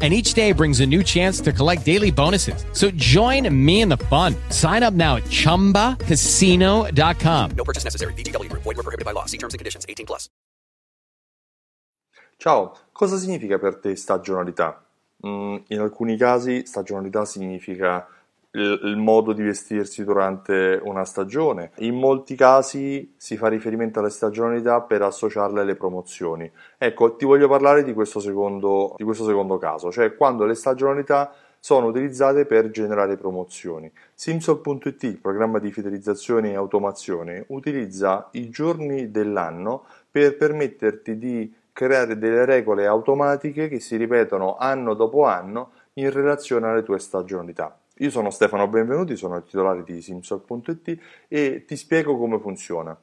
and each day brings a new chance to collect daily bonuses. So join me in the fun. Sign up now at ChumbaCasino.com. No purchase necessary. VGW Group. Void were prohibited by law. See terms and conditions. 18 plus. Ciao, cosa significa per te stagionalità? Mm, in alcuni casi stagionalità significa il, il modo di vestirsi durante una stagione. In molti casi si fa riferimento alle stagionalità per associarle alle promozioni. Ecco, ti voglio parlare di questo secondo, di questo secondo caso, cioè quando le stagionalità sono utilizzate per generare promozioni. Simsol.it, il programma di fidelizzazione e automazione, utilizza i giorni dell'anno per permetterti di creare delle regole automatiche che si ripetono anno dopo anno in relazione alle tue stagionalità. Io sono Stefano Benvenuti, sono il titolare di Simsol.it e ti spiego come funziona.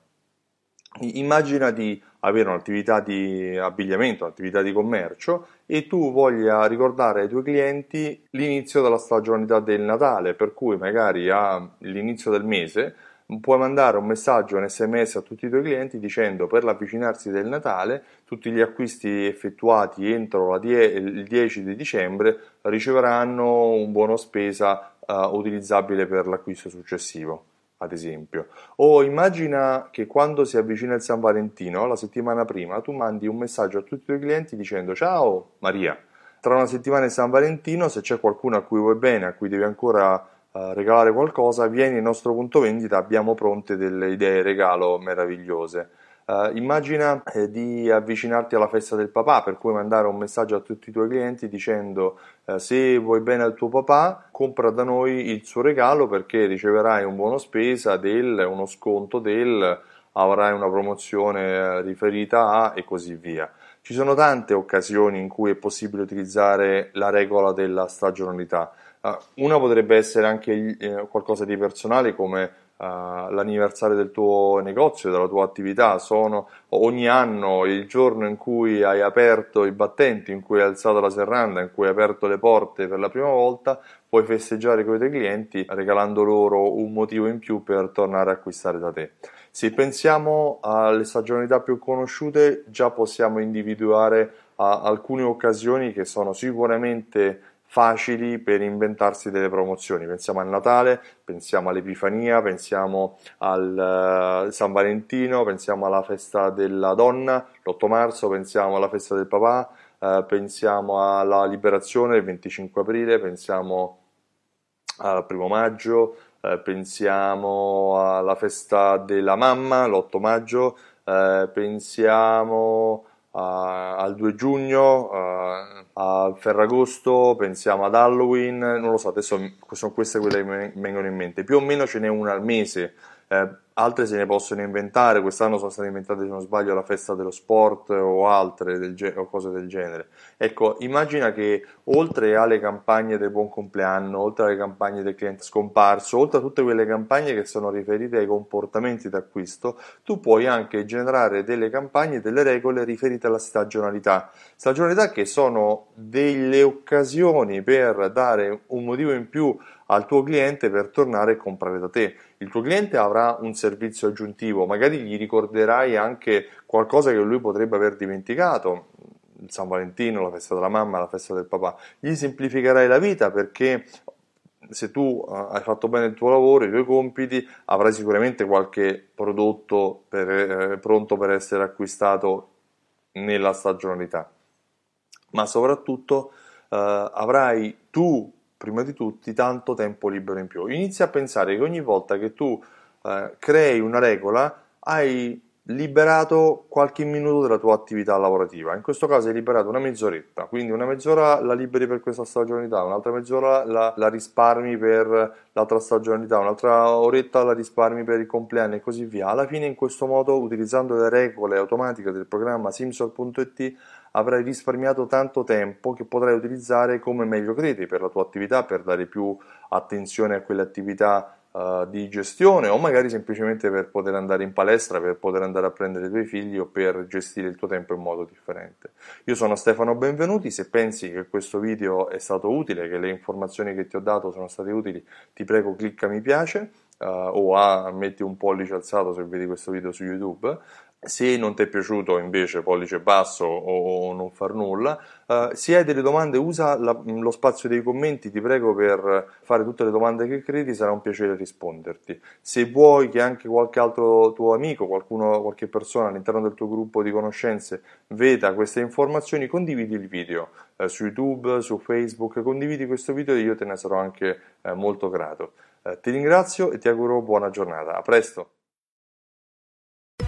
Immagina di avere un'attività di abbigliamento, un'attività di commercio e tu voglia ricordare ai tuoi clienti l'inizio della stagionalità del Natale, per cui magari all'inizio del mese puoi mandare un messaggio, un sms a tutti i tuoi clienti dicendo per l'avvicinarsi del Natale tutti gli acquisti effettuati entro die- il 10 di dicembre riceveranno un buono spesa uh, utilizzabile per l'acquisto successivo ad esempio. O immagina che quando si avvicina il San Valentino, la settimana prima, tu mandi un messaggio a tutti i tuoi clienti dicendo ciao Maria, tra una settimana è San Valentino, se c'è qualcuno a cui vuoi bene, a cui devi ancora regalare qualcosa, vieni al nostro punto vendita, abbiamo pronte delle idee regalo meravigliose. Uh, immagina eh, di avvicinarti alla festa del papà, per cui mandare un messaggio a tutti i tuoi clienti dicendo uh, se vuoi bene al tuo papà, compra da noi il suo regalo perché riceverai un buono spesa del, uno sconto del, avrai una promozione riferita a e così via. Ci sono tante occasioni in cui è possibile utilizzare la regola della stagionalità. Uh, una potrebbe essere anche eh, qualcosa di personale come uh, l'anniversario del tuo negozio, della tua attività. Sono ogni anno il giorno in cui hai aperto i battenti, in cui hai alzato la serranda, in cui hai aperto le porte per la prima volta, puoi festeggiare con i tuoi clienti regalando loro un motivo in più per tornare a acquistare da te. Se pensiamo alle stagionalità più conosciute, già possiamo individuare alcune occasioni che sono sicuramente facili per inventarsi delle promozioni. Pensiamo al Natale, pensiamo all'Epifania, pensiamo al uh, San Valentino, pensiamo alla festa della donna, l'8 marzo, pensiamo alla festa del papà, uh, pensiamo alla liberazione il 25 aprile, pensiamo al primo maggio, uh, pensiamo alla festa della mamma, l'8 maggio, pensiamo al 2 giugno, a Ferragosto, pensiamo ad Halloween, non lo so, adesso sono queste quelle che mi vengono in mente. Più o meno ce n'è una al mese, eh, altre se ne possono inventare. Quest'anno sono state inventate, se non sbaglio, la festa dello sport o altre ge- o cose del genere. Ecco, immagina che oltre alle campagne del buon compleanno, oltre alle campagne del cliente scomparso, oltre a tutte quelle campagne che sono riferite ai comportamenti d'acquisto, tu puoi anche generare delle campagne, delle regole riferite alla stagionalità. Stagionalità che sono delle occasioni per dare un motivo in più al tuo cliente per tornare a comprare da te. Il tuo cliente avrà un servizio aggiuntivo, magari gli ricorderai anche qualcosa che lui potrebbe aver dimenticato, il San Valentino, la festa della mamma, la festa del papà. Gli semplificherai la vita perché se tu uh, hai fatto bene il tuo lavoro, i tuoi compiti, avrai sicuramente qualche prodotto per, eh, pronto per essere acquistato nella stagionalità. Ma soprattutto uh, avrai tu prima di tutti tanto tempo libero in più. Inizia a pensare che ogni volta che tu eh, crei una regola hai liberato qualche minuto della tua attività lavorativa. In questo caso hai liberato una mezz'oretta, quindi una mezz'ora la liberi per questa stagionalità, un'altra mezz'ora la, la risparmi per l'altra stagionalità, un'altra oretta la risparmi per il compleanno e così via. Alla fine in questo modo, utilizzando le regole automatiche del programma Simsol.it, avrai risparmiato tanto tempo che potrai utilizzare come meglio credi per la tua attività, per dare più attenzione a quelle attività uh, di gestione o magari semplicemente per poter andare in palestra, per poter andare a prendere i tuoi figli o per gestire il tuo tempo in modo differente. Io sono Stefano Benvenuti, se pensi che questo video è stato utile, che le informazioni che ti ho dato sono state utili, ti prego clicca mi piace uh, o a, metti un pollice alzato se vedi questo video su YouTube. Se non ti è piaciuto invece pollice basso o, non far nulla, uh, se hai delle domande usa la, lo spazio dei commenti, ti prego per fare tutte le domande che credi, sarà un piacere risponderti. Se vuoi che anche qualche altro tuo amico, qualcuno, qualche persona all'interno del tuo gruppo di conoscenze veda queste informazioni, condividi il video uh, su YouTube, su Facebook, condividi questo video e io te ne sarò anche uh, molto grato. Ti ringrazio e ti auguro buona giornata. A presto.